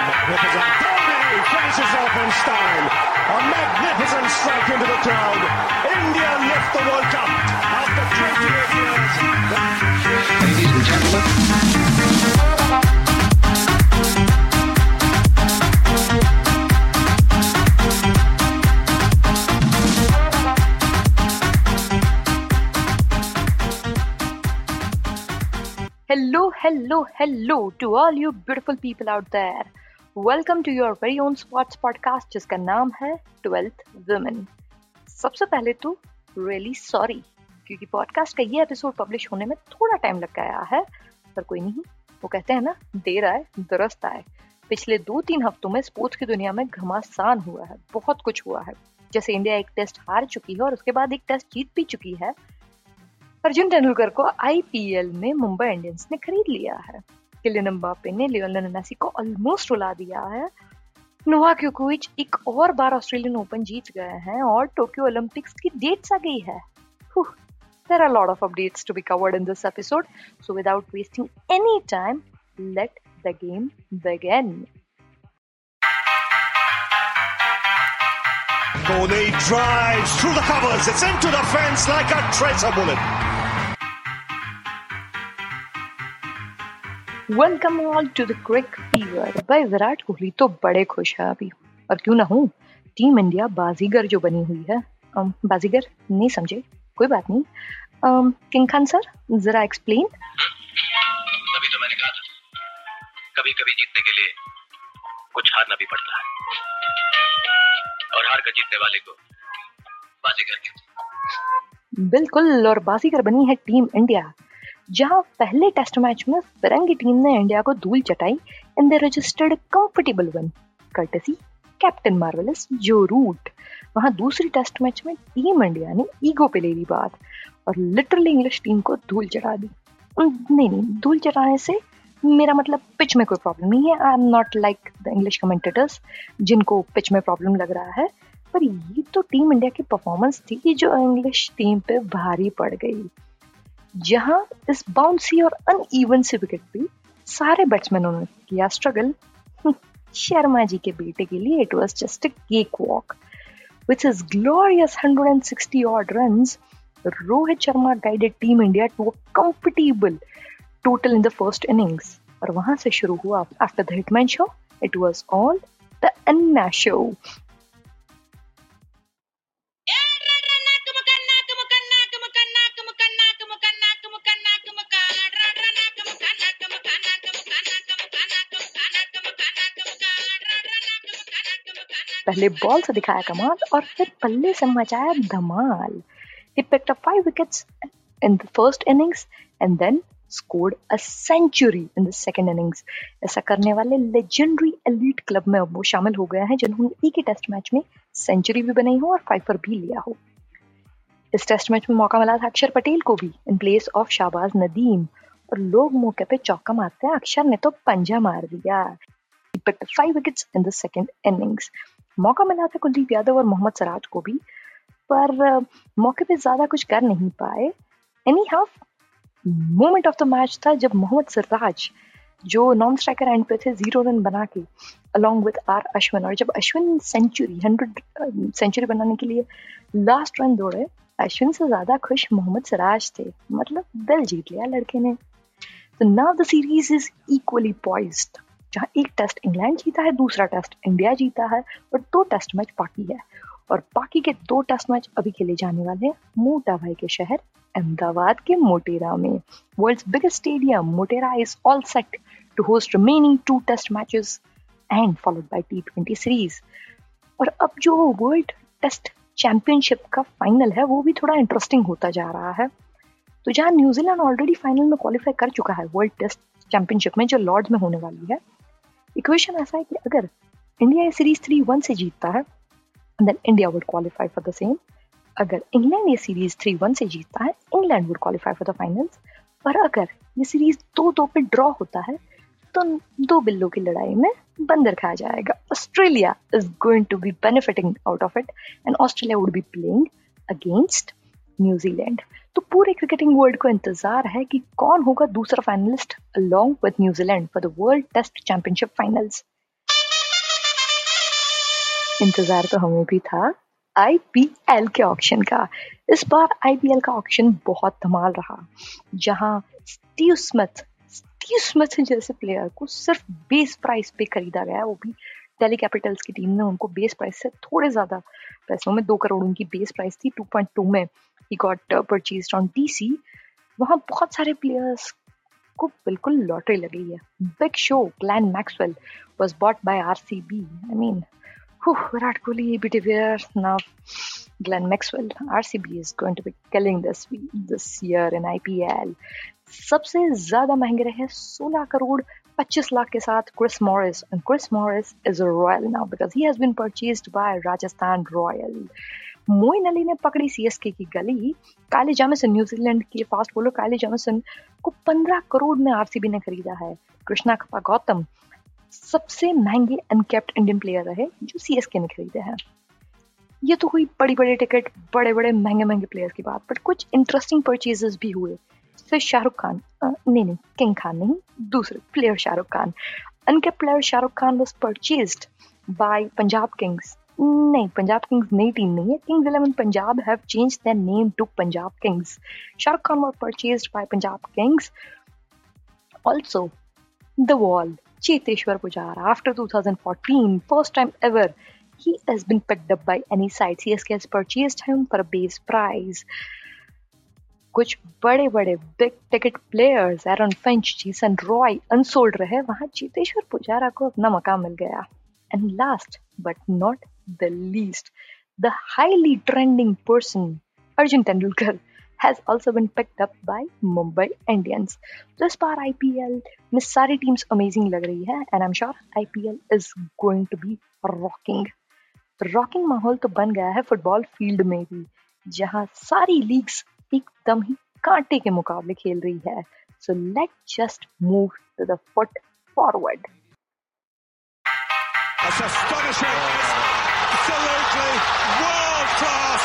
magnificent. Dhoni finishes off in style. A magnificent strike into the crowd. India lift the World Cup after 28 years. Ladies and gentlemen. Hello, hello, hello to all you beautiful people out there. Welcome to your very own sports podcast, जिसका नाम है twelfth women सबसे पहले तो really sorry क्योंकि podcast का ये episode publish होने में थोड़ा टाइम लग गया है, पर कोई नहीं, वो कहते हैं ना, देर आए, दुरुस्त आए। पिछले दो तीन हफ्तों में स्पोर्ट्स की दुनिया में घमासान हुआ है, बहुत कुछ हुआ है। जैसे इंडिया एक टेस्ट हार चुकी है और उसके बाद एक टेस्ट जीत भी चुकी है। अर्जुन तेंदुलकर को आईपीएल में मुंबई इंडियंस ने खरीद लिया है। किलियन एम्बापे ने लियोनेल मेसी को ऑलमोस्ट रुला दिया है नोवाक योकोविच एक और बार ऑस्ट्रेलियन ओपन जीत गए हैं और टोक्यो ओलंपिक्स की डेट्स आ गई है There are a lot of updates to be covered in this episode, so without wasting any time, let the game begin. Dhoni drives through the covers. It's into the fence like a tracer bullet. Welcome all to the Crick Fever भाई विराट कोहली तो बड़े खुश है। अभी और क्यों ना हूँ? टीम इंडिया बाजीगर जो बनी हुई है। अम, बाजीगर नहीं समझे। कोई बात नहीं। अम, किंग खान सर जरा एक्सप्लेन तभी तो मैंने कहा था। कभी कभी जीतने के लिए कुछ हारना भी पड़ता है। और हार कर जीतने वाले को बाजीगर कहते बिल्कुल और बाजीगर बनी है टीम इंडिया जहाँ पहले टेस्ट मैच में फिरंगी टीम ने इंडिया को धूल चटाई in the registered comfortable one courtesy captain marvellous Joe Root वहाँ दूसरी टेस्ट मैच में टीम इंडिया ने ईगो पे ले ली बात और लिटरली इंग्लिश टीम को धूल चटा दी। नहीं नहीं, धूल चटाने से मेरा मतलब पिच में कोई प्रॉब्लम नहीं है। I am not like the English commentators जिनको पिच में प्रॉब्लम लग रहा है। पर ये तो टीम इंडिया की परफॉर्मेंस थी जो इंग्लिश टीम पे भारी पड़ गई। जहाँ इस बाउंसी और अनइवन से विकेट पे सारे बैट्समैनों ने किया स्ट्रगल शर्मा जी के बेटे के लिए it was just a cake walk with his glorious 160 odd runs, Rohit Sharma guided team India to a comfortable total in the first innings और वहाँ से शुरू हुआ after the Hitman show it was on the Anna show पहले ball से दिखाया कमाल और फिर पल्ले से मचाया धमाल He picked up. ऐसा करने वाले लेजेंडरी एलीट क्लब में अब वो शामिल हो हैं, जिन्होंने एक ही टेस्ट मैच में सेंचुरी भी बनाई हो और फाइफर भी लिया हो इस टेस्ट मैच में मौका मिला था अक्षर पटेल को भी in place of Shahbaz Nadeem और लोग मौके पे चौका मारते हैं, अक्षर ने तो पंजा मार दिया He picked up five wickets in. मौका मिला था कुलदीप यादव और मोहम्मद सराज को भी, पर मौके पे ज़्यादा कुछ कर नहीं पाए। Anyhow moment of the match था जब मोहम्मद सिराज, जो नॉन स्ट्राइकर एंड पे थे ज़ीरो रन बना के अलॉन्ग विद आर अश्विन और जब अश्विन सेंचुरी हंड्रेड सेंचुरी बनाने के लिए लास्ट रन दौड़े अश्विन से ज़्यादा खुश मोहम्मद सराज थे। मतलब दिल जीत लिया लड़के ने। तो now the series is equally poised जहाँ एक टेस्ट इंग्लैंड जीता है, दूसरा टेस्ट इंडिया जीता है और दो टेस्ट मैच बाकी है। और बाकी के दो टेस्ट मैच अभी खेले जाने वाले हैं मोटा भाई के शहर, अहमदाबाद के मोटेरा में। World's biggest stadium Motera is all set to host remaining two test matches and followed by T twenty series और अब जो वर्ल्ड टेस्ट चैंपियनशिप का फाइनल है, वो भी थोड़ा इंटरेस्टिंग होता जा रहा है। तो जहाँ न्यूजीलैंड ऑलरेडी फाइनल में क्वालिफाई कर चुका है वर्ल्ड टेस्ट चैंपियनशिप में, जो लॉर्ड्स में होने वाली है इक्वेशन ऐसा है कि अगर इंडिया सीरीज़ थ्री वन से जीतता है then India would qualify for the same अगर इंग्लैंड ये सीरीज़ थ्री वन से जीतता है England would qualify for the finals पर अगर ये सीरीज़ दो दो पे ड्रॉ होता है तो दो बिल्लों की लड़ाई में बंदर खाया जाएगा। Australia is going to be benefiting out of it and Australia would be playing against New Zealand तो पूरे क्रिकेटिंग वर्ल्ड को इंतज़ार है कि कौन होगा दूसरा finalist along with New Zealand for the World Test Championship finals इंतज़ार तो हमें भी था आईपीएल के ऑक्शन का। इस बार आईपीएल का ऑक्शन बहुत धमाल रहा, जहाँ स्टीव स्मिथ स्टीव स्मिथ जैसे प्लेयर को सिर्फ़ बेस प्राइस पे खरीदा गया वो भी दिल्ली कैपिटल्स की टीम ने उनको बेस प्राइस से थोड़े ज़्यादा पैसों में, दो करोड़ उनकी बेस प्राइस थी 2.2 में। He got purchase on DC वहाँ बहुत सारे प्लेयर्स को बिल्कुल लॉटरी लगी है big show Glenn Maxwell was bought by RCB I mean Virat Kohli, AB de Villiers, now Glenn Maxwell. RCB is going to be killing this this year in IPL. सबसे ज़्यादा महँगे रहे 16 करोड़ 25 लाख के साथ Chris Morris and Chris Morris is a royal now because he has been purchased by Rajasthan Royal Moeen Ali ने पकड़ी CSK की गली। काली जामिसन न्यूजीलैंड के फास्ट बॉलर काली जामिसन को 15 करोड़ में आरसीबी ने खरीदा है। कृष्णा कपा गौतम, सबसे महँगे अनकेप्ट इंडियन प्लेयर रहे जो सीएसके ने खरीदे हैं। ये तो हुई बड़ी बड़ी टिकट बड़े बड़े महँगे महँगे प्लेयर्स की बात बट कुछ इंटरेस्टिंग परचेजेस भी हुए। फिर शाहरुख खान नहीं नहीं, किंग खान नहीं, दूसरे player Shahrukh Khan. Uncapped player Shahrukh Khan was purchase by Punjab Kings नहीं पंजाब किंग्स नई टीम नहीं है Kings Eleven Punjab have change their name to Punjab Kings Shahrukh Khan was purchase by Punjab Kings also the wall Cheteshwar Pujara after 2014, first time ever, he has been picked up by any side. CSK has purchased him for a base price. कुछ बड़े बड़े big ticket players Aaron Finch Jason Roy unsold रहे वहाँ चेतेश्वर पुजारा को अपना मकाम मिल गया And last but not the least the highly trending person Arjun Tendulkar has also been picked up by Mumbai Indians. तो इस बार IPL में सारी टीम्स अमेजिंग लग रही है and I am sure IPL is going to be rocking rocking माहौल तो बन गया है फुटबॉल फील्ड में भी जहां सारी लीग्स एकदम ही कांटे के मुकाबले खेल रही है so let just move to the foot forward That's astonishing. Absolutely world class.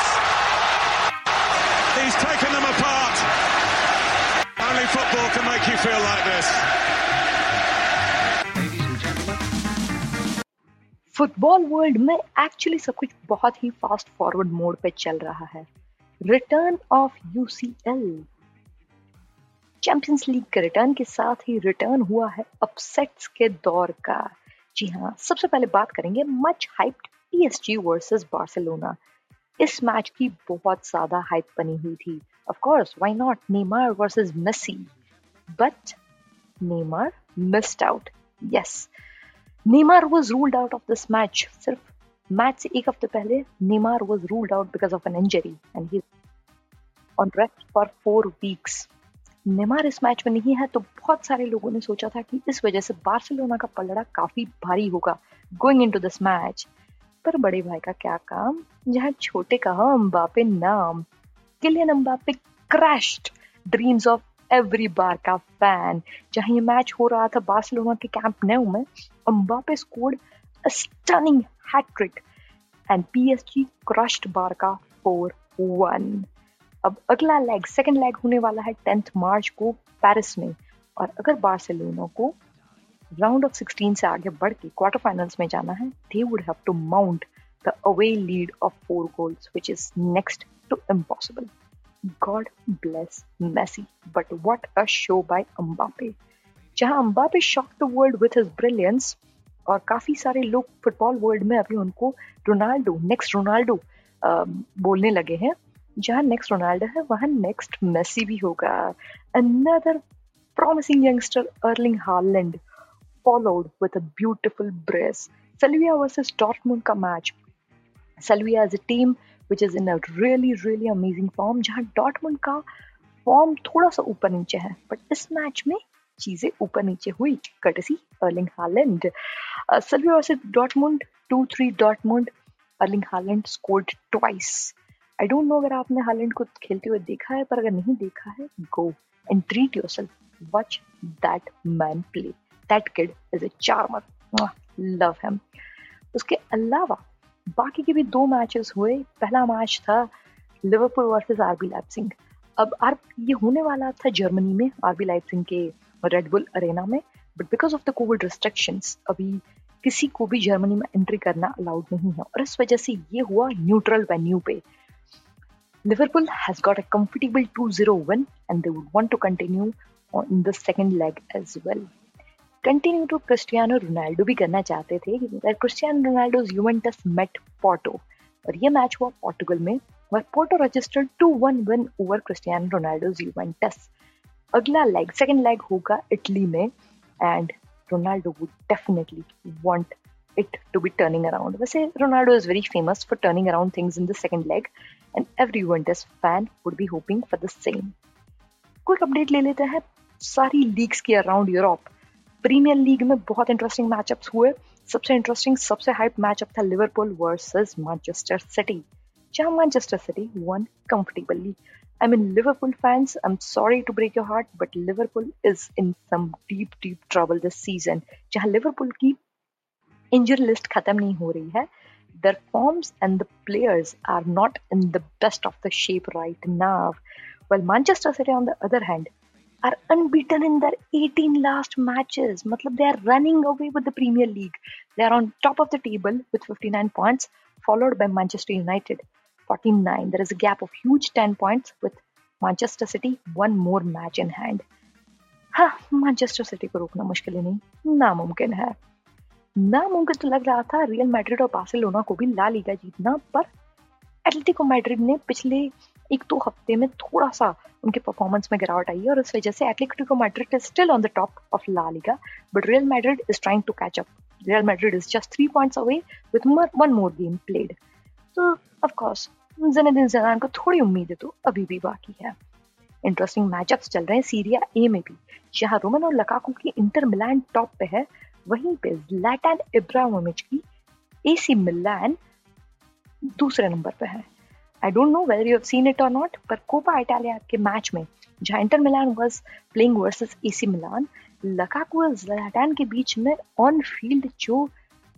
He's taken them apart. Only football can make you feel like this. Football world में एक्चुअली सब कुछ बहुत ही फास्ट फॉरवर्ड मोड पे चल रहा है return of UCL Champions League के return के साथ ही रिटर्न हुआ है अपसेट्स के दौर का जी हाँ सबसे पहले बात करेंगे much hyped PSG versus Barcelona इस मैच की बहुत ज़्यादा हाइप बनी हुई थी। Of course why not Neymar versus Messi but Neymar missed out yes Neymar was ruled out of this match सिर्फ़ मैच से एक हफ़्ते पहले Neymar was ruled out because of an injury and he on rest for four weeks Neymar इस match में नहीं है तो बहुत सारे लोगों ने सोचा था कि इस वजह से बार्सिलोना का पलड़ा काफ़ी भारी होगा गोइंग इनटू दिस मैच पर बड़े भाई का क्या काम? जहाँ छोटे का अम्बापे नाम। Kylian Mbappe crashed dreams of every Barca fan जहाँ ये मैच हो रहा था बार्सिलोना के कैंप नेउ में Mbappe scored stunning hat trick and PSG crushed Barca 4-1. अब अगला लेग सेकंड लेग होने वाला है टेंथ मार्च को पेरिस में। और अगर बार्सिलोना को राउंड ऑफ़ 16 से आगे बढ़ के क्वार्टर फाइनल्स में जाना है they would have to mount the away lead of four goals which is next to impossible God bless Messi but what a show by Mbappe जहाँ Mbappe shock the world with his brilliance और काफ़ी सारे लोग football world में अभी उनको Ronaldo next Ronaldo बोलने लगे हैं। जहाँ नेक्स्ट रोनाल्डो है, वहाँ नेक्स्ट मेसी भी होगा। Another promising youngster Erling Haaland followed with a beautiful brace Sevilla versus Dortmund का match Sevilla as a team which is in a really really amazing form जहाँ डॉटमुंड का form थोड़ा सा ऊपर नीचे है बट इस मैच में चीज़ें ऊपर नीचे हुई courtesy Erling Haaland Sevilla versus Dortmund two three Dortmund Erling Haaland scored twice I don't know अगर आपने हालैंड को खेलते हुए देखा है, पर अगर नहीं देखा है go and treat yourself watch that man play that kid is a charmer love him उसके अलावा, बाकी के भी दो मैचेस हुए. पहला मैच था लिवरपूल वर्सेस आरबी लाइप्सिंग अब आर ये होने वाला था जर्मनी में आरबी लाइप्सिंग के रेडबुल अरेना में. But because of the covid restrictions अभी किसी को भी जर्मनी में एंट्री करना अलाउड नहीं है. और इस वजह से ये हुआ न्यूट्रल वेन्यू पे. Liverpool has got a comfortable 2-0 win and they would want to continue on the second leg as well. Continue to Cristiano Ronaldo भी करना चाहते थे Cristiano Ronaldo Juventus met Porto और ये मैच हुआ पोर्टुगल में where Porto registered 2-1 win over Cristiano Ronaldo's Juventus. अगला leg second leg होगा इटली में and Ronaldo would definitely want it to be turning around. वैसे Ronaldo is very famous for turning around things in the second leg And every Juventus fan would be hoping for the same. Quick update ले लेते हैं सारी leagues की around Europe premiere league में बहुत interesting matchups हुए सबसे interesting सबसे हाइप मैचअप था लिवरपूल वर्सेस मैनचेस्टर सिटी जहाँ Manchester City won comfortably I mean, Liverpool fans, I'm sorry to break your heart, but Liverpool is in some deep, deep trouble this season. जहाँ Liverpool की injury list खत्म नहीं हो रही है their forms and the players are not in the best of the shape right now. While Manchester City, on the other hand, are unbeaten in their 18 last matches. Matlab, they are running away with the Premier League. They are on top of the table with 59 points, followed by Manchester United, 49. There is a gap of huge 10 points with Manchester City, one more match in hand. हाँ Manchester city को रोकना मुश्किल ही नहीं नामुमकिन है नामुमकिन तो लग रहा था रियल मैड्रिड और बार्सिलोना को भी ला लीगा जीतना, पर एटलेटिको मैड्रिड ने पिछले एक दो हफ़्ते में थोड़ा सा उनके परफॉर्मेंस में गिरावट आई है और इस वजह से Atletico Madrid is still on the top of La Liga but Real Madrid is trying to catch up Real Madrid is just three points away with one more game played तो of course Zinedine Zidane को थोड़ी उम्मीद है तो अभी भी बाकी है। इंटरेस्टिंग मैचअप्स चल रहे हैं सीरिया ए में भी, जहाँ रोमन और लकाकू की इंटर मिलान टॉप पे है। वहीं पे लैटन इब्राहिमोविच की एसी मिलान दूसरे नंबर पे है। I don't know whether you have seen it or not पर कोपा इटालिया के मैच में जहाँ Inter Milan was playing versus AC Milan Lukaku और ज़्लाटान के बीच में ऑन फ़ील्ड जो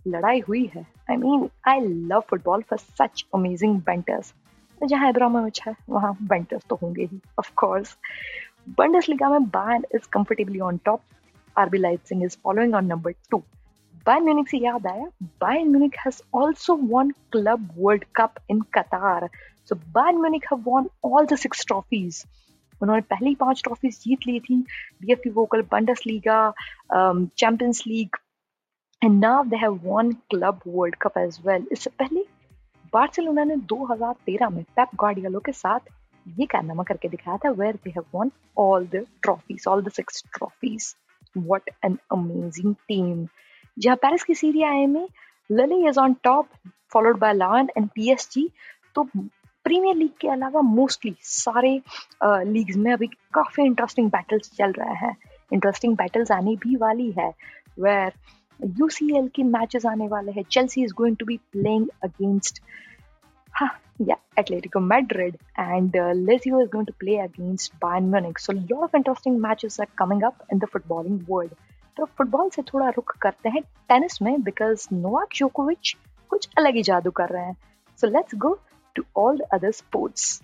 लड़ाई हुई है। I mean I love football for such amazing banters जहाँ इब्राहिमोविच है, वहाँ बेंटर्स तो होंगे ही ऑफ़ कोर्स बंडसलीगा में Bayern is comfortably on top RB light is following on number two bye Munich से याद आया bye Munich has also von club world cup इन कतार सो bye Munich have won all the six trophies उन्होंने पहली पाँच trophies जीत ली थी B F vocal बंडस Liga champions league and now they have von club world cup as well इससे पहले Barcelona ने 2013 में पेप गार्डियलो के साथ ये कारनामा करके दिखाया था where they have won all the trophies all the six trophies what an amazing team. जहाँ पेरिस की सीरिया ए में Lille is on top followed by Lyon and PSG तो प्रीमियर लीग के अलावा मोस्टली सारे लीग्स में अभी काफ़ी इंटरेस्टिंग बैटल्स चल रहे हैं। इंटरेस्टिंग बैटल्स आने भी वाली है। वेयर यूसीएल के मैचेस आने वाले हैं। Chelsea is going to be playing against yeah, Atletico Madrid, and uh, Lazio is going to play against Bayern Munich. So a lot of interesting matches are coming up in the footballing world. तो football से थोड़ा रुख करते हैं tennis में because Novak जोकोविच कुछ अलग ही जादू कर रहे हैं so let's go to all the other sports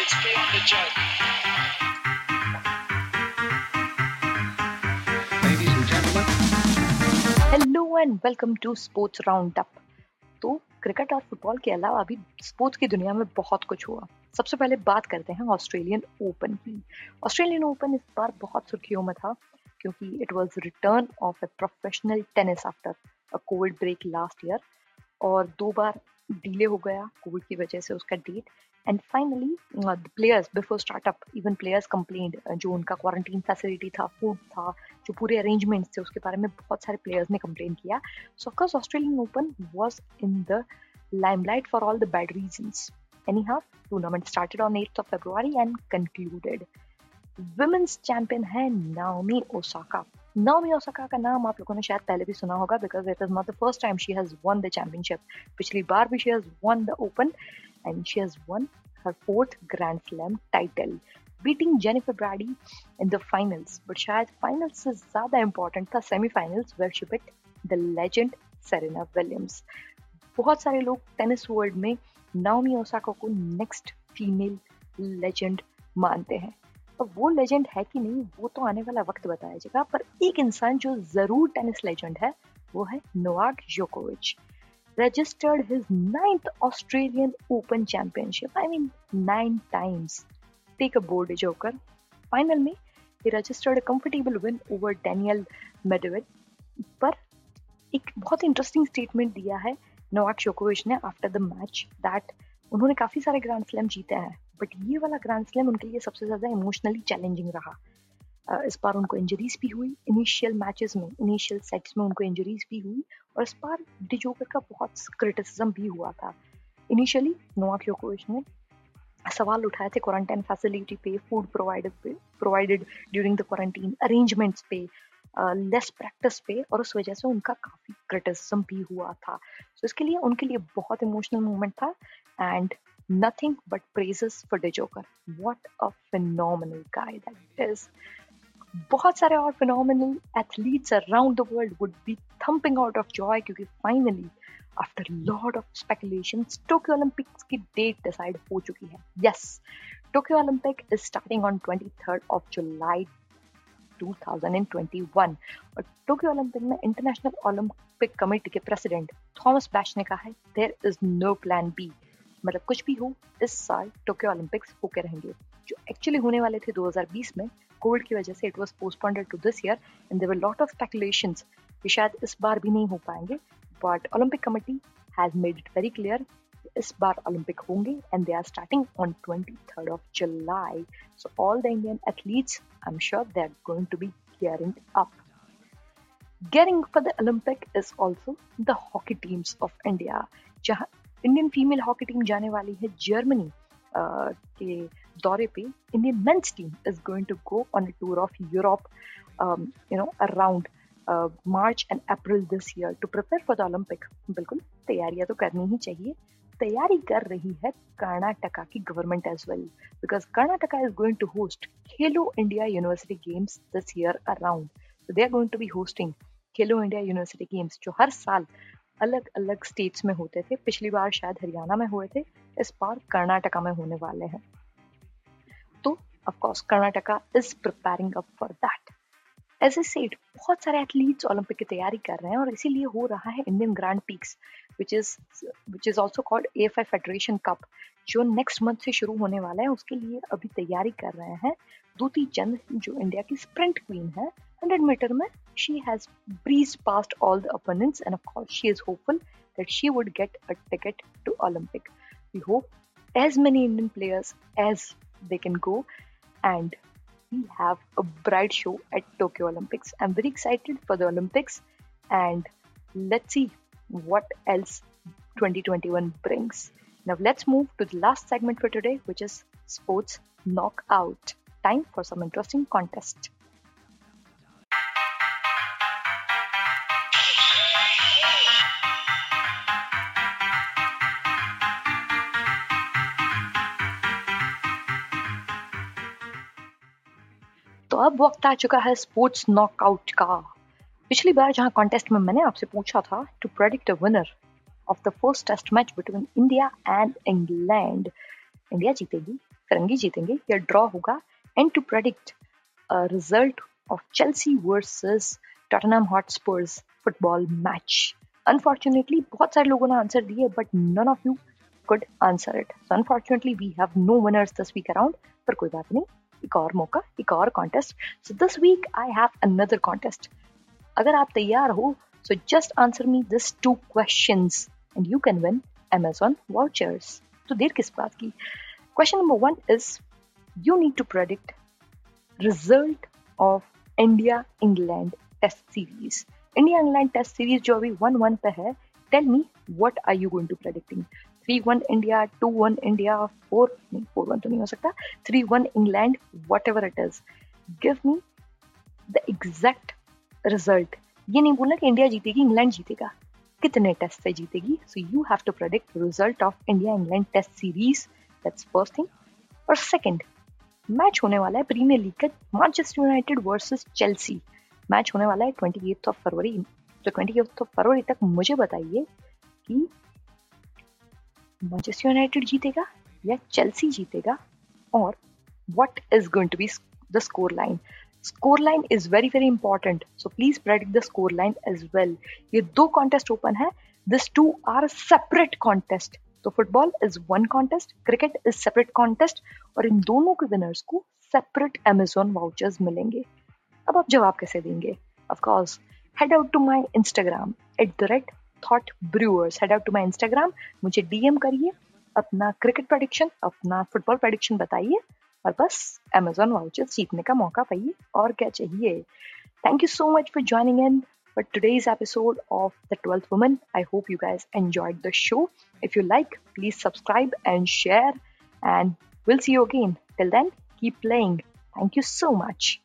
It's beyond a joke. Hello and welcome to sports round up तो क्रिकेट और फुटबॉल के अलावा अभी स्पोर्ट्स की दुनिया में बहुत कुछ हुआ। सबसे पहले बात करते हैं ऑस्ट्रेलियन ओपन की। ऑस्ट्रेलियन ओपन इस बार बहुत सुर्खियों में था, क्योंकि it was return of a professional tennis after a covid break last year और दो बार डिले हो गया कोविड की वजह से उसका date and finally players before startup even players complained जो उनका क्वारंटीन फैसिलिटी था फ़ूड था जो पूरे अरेंजमेंट्स थे, उसके बारे में बहुत सारे प्लेयर्स ने कंप्लेन किया। So of course Australian Open was in the limelight for all the bad reasons anyhow tournament started on eighth of February and concluded women's champion है नाओमी ओसाका नाओमी ओसाका का नाम आप लोगों ने शायद पहले भी सुना होगा because it is not the first time she has won the championship पिछली बार भी she has won the Open and she has won her fourth Grand Slam title beating Jennifer Brady in the finals but शायद finals से ज़्यादा important था semifinals where she beat the legend Serena Williams बहुत सारे लोग tennis world में Naomi Osaka को next female legend मानते हैं। अब वो लेजेंड है कि नहीं, वो तो आने वाला वक्त बताया जाएगा, पर एक इंसान जो ज़रूर टेनिस लेजेंड है, वो है नोवाक जोकोविच registered his ninth Australian Open championship I mean nine times Take a bold joker. Final में he registered a comfortable win over Daniel Medvedev. पर एक बहुत इंटरेस्टिंग स्टेटमेंट दिया है नोवाक जोकोविच ने आफ्टर द मैच दैट उन्होंने काफ़ी सारे ग्रैंड स्लैम जीते हैं बट ये वाला ग्रैंड स्लैम उनके लिए सबसे ज़्यादा इमोशनली चैलेंजिंग रहा इस बार उनको इंजरीज भी हुई इनिशियल मैचेस में इनिशियल सेट्स में उनको इंजरीज भी हुई और इस बार डिजोकर का बहुत क्रिटिसिज्म भी हुआ था इनिशियली नोवाक योकोविच ने सवाल उठाए थे क्वारंटाइन फैसिलिटी पे फ़ूड प्रोवाइडेड पे provided during the quarantine arrangements पे लेस प्रैक्टिस पे और उस वजह से उनका काफ़ी क्रिटिसिज्म भी हुआ था सो so, इसके लिए उनके लिए बहुत इमोशनल मोमेंट था and nothing but praises for Joker. What a phenomenal guy that is. बहुत सारे और phenomenal athletes around the world would be thumping out of joy क्योंकि finally after lot of speculation Tokyo Olympics की date decide हो चुकी है. Yes Tokyo Olympic is starting on twenty third of July 2021 और Tokyo Olympic में international Olympic committee के president Thomas Bach ने कहा है there is no plan B मतलब कुछ भी हो, इस साल टोक्यो ओलंपिक्स होके रहेंगे. जो एक्चुअली होने वाले थे 2020 में कोविड की वजह से it was postponed to this year and there lot of speculation कि शायद इस बार भी नहीं हो पाएँगे. But Olympic Committee has made it very clear इस बार ओलंपिक होंगे and they are starting on twenty third of July so all the Indian athletes I am sure they are going to be gearing up. Gearing for the Olympic is also the hockey teams of India. जहाँ Indian female hockey team जाने वाली है Germany के दौरे पे Indian men's team is going to go on a tour of Europe you know around March and April this year to prepare for the Olympic बिल्कुल, तैयारियाँ तो करनी ही चाहिए। तैयारी कर रही है कर्नाटका की government as well because Karnataka is going to host Khelo India university games this year around they are going to be hosting Khelo India university games जो हर साल अलग अलग स्टेट्स में होते थे। पिछली बार शायद हरियाणा में हुए थे, इस बार कर्नाटका में होने वाले हैं। तो of course Karnataka is preparing up for that as a set बहुत सारे एथलीट्स ओलंपिक की तैयारी कर रहे हैं और इसीलिए हो रहा है Indian grand prix which is which is also called A F I federation cup जो नेक्स्ट मंथ से शुरू होने वाला है। उसके लिए अभी तैयारी कर रहे हैं दूती चंद जो इंडिया की स्प्रिंट क्वीन है। हंड्रेड मीटर में she has breeze past all the and she is hopeful that she would get a ticket to Olympic we hope as many Indian players as they can go and we have a bright show at Tokyo Olympics. I'm very excited for the Olympics and let's see what else 2021 brings. Now let's move to the last segment for today, which is sports knockout. Time for some interesting contest. तो अब वक्त आ चुका है sports knockout का पिछली बार जहाँ contest में मैंने आपसे पूछा था to predict winner of the first test match between India and England India जीतेगी फिरंगी जीतेंगे या ड्रॉ होगा and to predict result of Chelsea versus Tottenham Hotspurs football match unfortunately बहुत सारे लोगों ने आंसर दिए but none of you could answer it. So unfortunately, we have no winners week around. पर कोई बात नहीं और मौका, एक और contest so this week I have another contest अगर आप तैयार हो so just answer me this two questions and you can win Amazon vouchers. तो देर किस बात की? Question number one is you need to predict result of India England test series India England test series जो अभी one one पे है tell me what are you going to predicting three one India two one India four नहीं four one तो नहीं हो सकता। Three one England whatever it is give me the exact result ये नहीं बोलना कि इंडिया जीतेगी इंग्लैंड जीतेगा। कितने टेस्ट से जीतेगी? So you have to predict result of India England test series that's first thing और सेकेंड मैच होने वाला है प्रीमियर लीग का Manchester United versus Chelsea match होने वाला है ट्वेंटी एथ ऑफ़ फरवरी तो ट्वेंटी एथ ऑफ़ फरवरी तक मुझे बताइए कि मैनचेस्टर यूनाइटेड जीतेगा या चेल्सी जीतेगा? और what is going to be the score line score line is very very important so please predict the score line as well ये दो कॉन्टेस्ट ओपन है. This two are separate contest तो football is one contest cricket is separate contest और इन दोनों के winners को separate Amazon vouchers मिलेंगे। अब आप जवाब कैसे देंगे? Of course head out to my Instagram at the rate thought brewers head out to my Instagram मुझे डीएम करिए. अपना क्रिकेट प्रोडिक्शन अपना फुटबॉल प्रोडिक्शन बताइए. और बस अमेजोन वाउचर जीतने का मौका पाइए. और क्या चाहिए? Thank you so much for joining in for today's episode of the twelfth woman I hope you guys enjoy the show if you like please subscribe and share and will see you again till then keep playing thank you so much